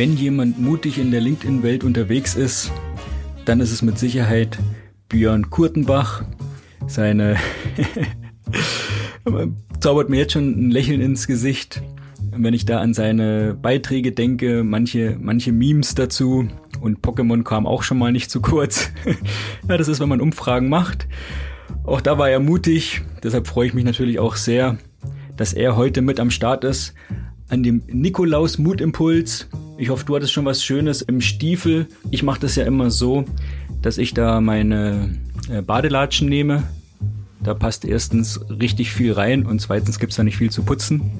wenn jemand mutig in der LinkedIn-Welt unterwegs ist, dann ist es mit Sicherheit Björn Kurtenbach. Seine zaubert mir jetzt schon ein Lächeln ins Gesicht, wenn ich da an seine Beiträge denke, manche, manche Memes dazu und Pokémon kam auch schon mal nicht zu kurz. ja, das ist, wenn man Umfragen macht. Auch da war er mutig, deshalb freue ich mich natürlich auch sehr, dass er heute mit am Start ist an dem Nikolaus Mutimpuls. Ich hoffe, du hattest schon was Schönes im Stiefel. Ich mache das ja immer so, dass ich da meine äh, Badelatschen nehme. Da passt erstens richtig viel rein und zweitens gibt's da nicht viel zu putzen.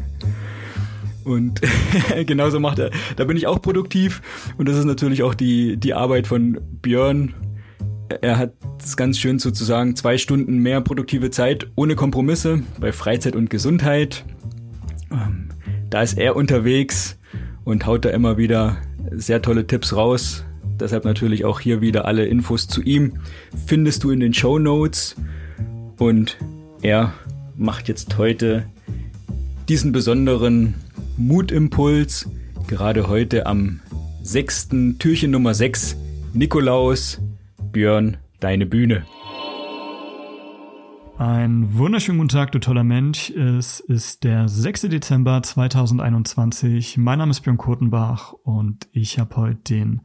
Und genauso macht er, da bin ich auch produktiv. Und das ist natürlich auch die, die Arbeit von Björn. Er hat es ganz schön sozusagen zwei Stunden mehr produktive Zeit ohne Kompromisse bei Freizeit und Gesundheit. Ähm, da ist er unterwegs und haut da immer wieder sehr tolle Tipps raus. Deshalb natürlich auch hier wieder alle Infos zu ihm findest du in den Show Notes. Und er macht jetzt heute diesen besonderen Mutimpuls. Gerade heute am sechsten Türchen Nummer 6. Nikolaus, Björn, deine Bühne. Ein wunderschönen guten Tag, du toller Mensch. Es ist der 6. Dezember 2021. Mein Name ist Björn Kurtenbach und ich habe heute den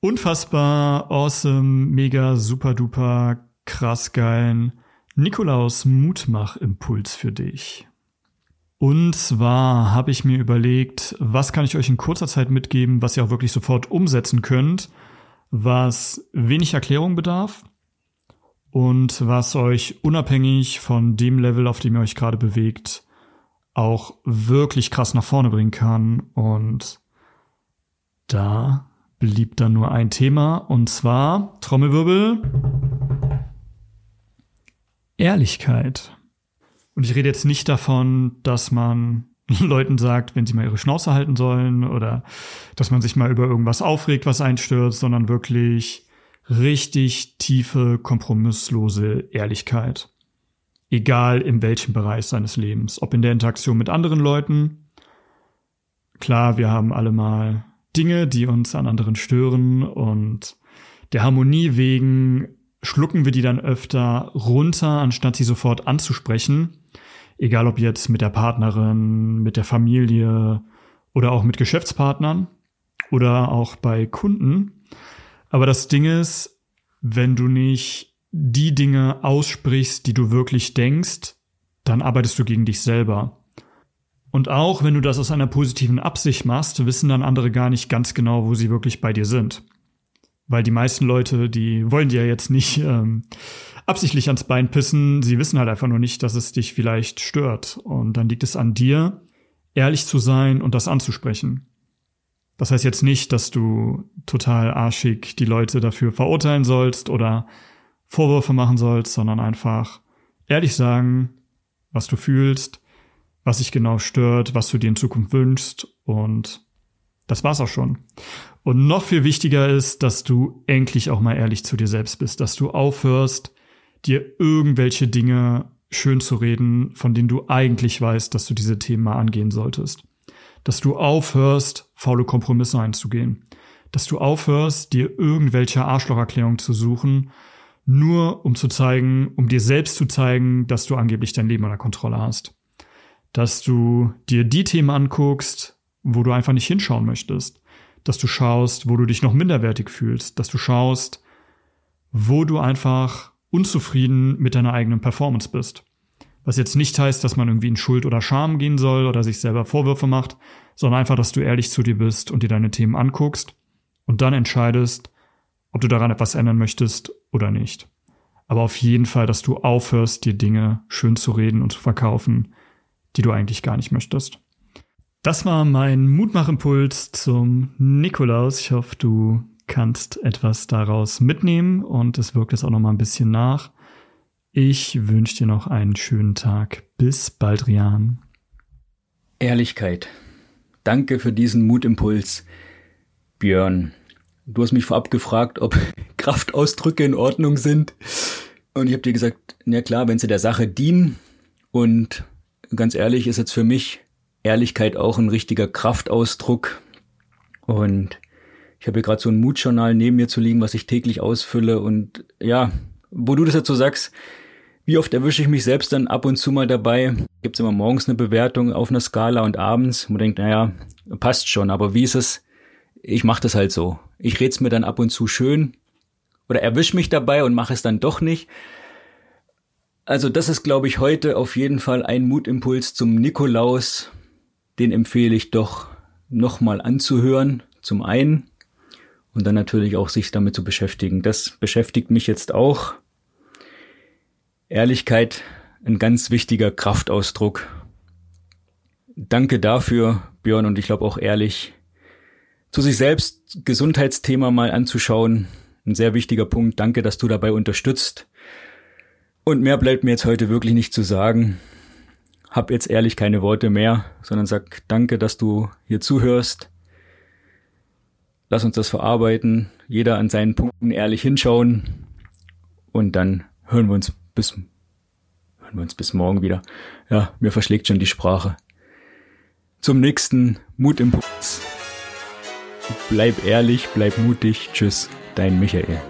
unfassbar awesome, mega, super duper, krass geilen Nikolaus Mutmach-Impuls für dich. Und zwar habe ich mir überlegt, was kann ich euch in kurzer Zeit mitgeben, was ihr auch wirklich sofort umsetzen könnt, was wenig Erklärung bedarf und was euch unabhängig von dem Level, auf dem ihr euch gerade bewegt, auch wirklich krass nach vorne bringen kann. Und da blieb dann nur ein Thema und zwar Trommelwirbel. Ehrlichkeit. Und ich rede jetzt nicht davon, dass man Leuten sagt, wenn sie mal ihre Schnauze halten sollen oder dass man sich mal über irgendwas aufregt, was einstürzt, sondern wirklich richtig tiefe, kompromisslose Ehrlichkeit. Egal in welchem Bereich seines Lebens. Ob in der Interaktion mit anderen Leuten. Klar, wir haben alle mal Dinge, die uns an anderen stören und der Harmonie wegen schlucken wir die dann öfter runter, anstatt sie sofort anzusprechen. Egal ob jetzt mit der Partnerin, mit der Familie oder auch mit Geschäftspartnern oder auch bei Kunden. Aber das Ding ist, wenn du nicht die Dinge aussprichst, die du wirklich denkst, dann arbeitest du gegen dich selber. Und auch wenn du das aus einer positiven Absicht machst, wissen dann andere gar nicht ganz genau, wo sie wirklich bei dir sind. Weil die meisten Leute, die wollen dir ja jetzt nicht ähm, absichtlich ans Bein pissen, sie wissen halt einfach nur nicht, dass es dich vielleicht stört. Und dann liegt es an dir, ehrlich zu sein und das anzusprechen. Das heißt jetzt nicht, dass du total arschig die Leute dafür verurteilen sollst oder Vorwürfe machen sollst, sondern einfach ehrlich sagen, was du fühlst, was dich genau stört, was du dir in Zukunft wünschst und das war's auch schon. Und noch viel wichtiger ist, dass du endlich auch mal ehrlich zu dir selbst bist, dass du aufhörst, dir irgendwelche Dinge schön zu reden, von denen du eigentlich weißt, dass du diese Themen mal angehen solltest dass du aufhörst, faule Kompromisse einzugehen. Dass du aufhörst, dir irgendwelche Arschlocherklärungen zu suchen, nur um zu zeigen, um dir selbst zu zeigen, dass du angeblich dein Leben unter Kontrolle hast. Dass du dir die Themen anguckst, wo du einfach nicht hinschauen möchtest. Dass du schaust, wo du dich noch minderwertig fühlst. Dass du schaust, wo du einfach unzufrieden mit deiner eigenen Performance bist. Was jetzt nicht heißt, dass man irgendwie in Schuld oder Scham gehen soll oder sich selber Vorwürfe macht, sondern einfach, dass du ehrlich zu dir bist und dir deine Themen anguckst und dann entscheidest, ob du daran etwas ändern möchtest oder nicht. Aber auf jeden Fall, dass du aufhörst, dir Dinge schön zu reden und zu verkaufen, die du eigentlich gar nicht möchtest. Das war mein Mutmachimpuls zum Nikolaus. Ich hoffe, du kannst etwas daraus mitnehmen und es wirkt jetzt auch noch mal ein bisschen nach. Ich wünsche dir noch einen schönen Tag. Bis bald, Rian. Ehrlichkeit. Danke für diesen Mutimpuls, Björn. Du hast mich vorab gefragt, ob Kraftausdrücke in Ordnung sind. Und ich habe dir gesagt, na klar, wenn sie der Sache dienen. Und ganz ehrlich ist jetzt für mich Ehrlichkeit auch ein richtiger Kraftausdruck. Und ich habe hier gerade so ein Mutjournal neben mir zu liegen, was ich täglich ausfülle. Und ja, wo du das jetzt so sagst, wie oft erwische ich mich selbst dann ab und zu mal dabei? Gibt's immer morgens eine Bewertung auf einer Skala und abends. Man denkt, naja, passt schon, aber wie ist es? Ich mache das halt so. Ich red's mir dann ab und zu schön oder erwisch mich dabei und mache es dann doch nicht. Also das ist, glaube ich, heute auf jeden Fall ein Mutimpuls zum Nikolaus. Den empfehle ich doch nochmal anzuhören, zum einen. Und dann natürlich auch sich damit zu beschäftigen. Das beschäftigt mich jetzt auch. Ehrlichkeit, ein ganz wichtiger Kraftausdruck. Danke dafür, Björn, und ich glaube auch ehrlich, zu sich selbst Gesundheitsthema mal anzuschauen. Ein sehr wichtiger Punkt. Danke, dass du dabei unterstützt. Und mehr bleibt mir jetzt heute wirklich nicht zu sagen. Hab jetzt ehrlich keine Worte mehr, sondern sag danke, dass du hier zuhörst. Lass uns das verarbeiten, jeder an seinen Punkten ehrlich hinschauen und dann hören wir uns bis, hören wir uns bis morgen wieder. Ja, mir verschlägt schon die Sprache. Zum nächsten Mutimpuls. Bleib ehrlich, bleib mutig. Tschüss, dein Michael.